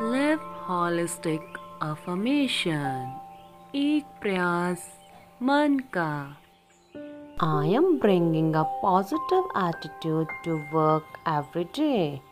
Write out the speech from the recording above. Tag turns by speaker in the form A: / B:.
A: Live holistic affirmation. एक प्रयास मन का I am bringing a positive attitude to work every day.